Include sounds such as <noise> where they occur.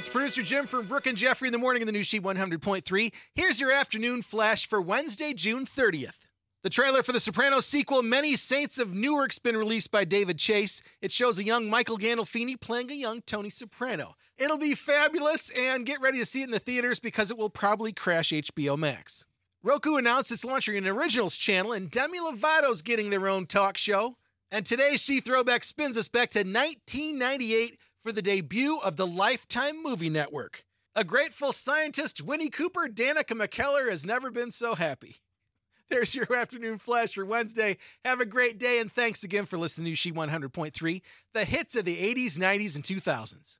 It's producer Jim from Brooke and Jeffrey in the morning in the new She 100.3. Here's your afternoon flash for Wednesday, June 30th. The trailer for the Sopranos sequel, Many Saints of Newark's been released by David Chase. It shows a young Michael Gandolfini playing a young Tony Soprano. It'll be fabulous, and get ready to see it in the theaters because it will probably crash HBO Max. Roku announced it's launching an originals channel, and Demi Lovato's getting their own talk show. And today's She Throwback spins us back to 1998 for the debut of the Lifetime Movie Network. A grateful scientist, Winnie Cooper, Danica McKellar, has never been so happy. <laughs> There's your afternoon flash for Wednesday. Have a great day, and thanks again for listening to She 100.3, the hits of the 80s, 90s, and 2000s.